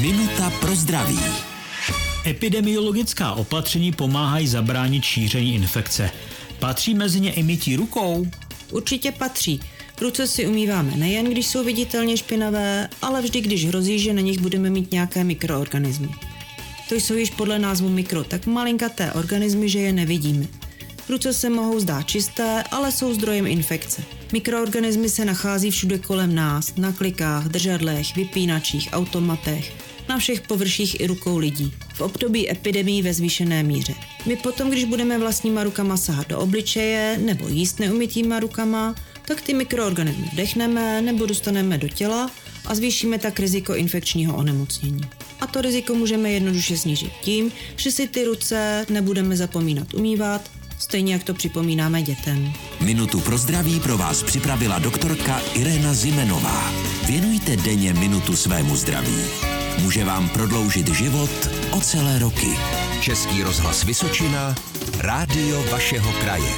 Minuta pro zdraví. Epidemiologická opatření pomáhají zabránit šíření infekce. Patří mezi ně i mytí rukou? Určitě patří. Ruce si umýváme nejen, když jsou viditelně špinavé, ale vždy, když hrozí, že na nich budeme mít nějaké mikroorganismy. To jsou již podle názvu mikro tak malinkaté organismy, že je nevidíme. Ruce se mohou zdát čisté, ale jsou zdrojem infekce. Mikroorganismy se nachází všude kolem nás, na klikách, držadlech, vypínačích, automatech, na všech površích i rukou lidí. V období epidemii ve zvýšené míře. My potom, když budeme vlastníma rukama sahat do obličeje nebo jíst neumytýma rukama, tak ty mikroorganismy vdechneme nebo dostaneme do těla a zvýšíme tak riziko infekčního onemocnění. A to riziko můžeme jednoduše snížit tím, že si ty ruce nebudeme zapomínat umývat, stejně jak to připomínáme dětem. Minutu pro zdraví pro vás připravila doktorka Irena Zimenová. Věnujte denně minutu svému zdraví. Může vám prodloužit život o celé roky. Český rozhlas Vysočina, rádio vašeho kraje.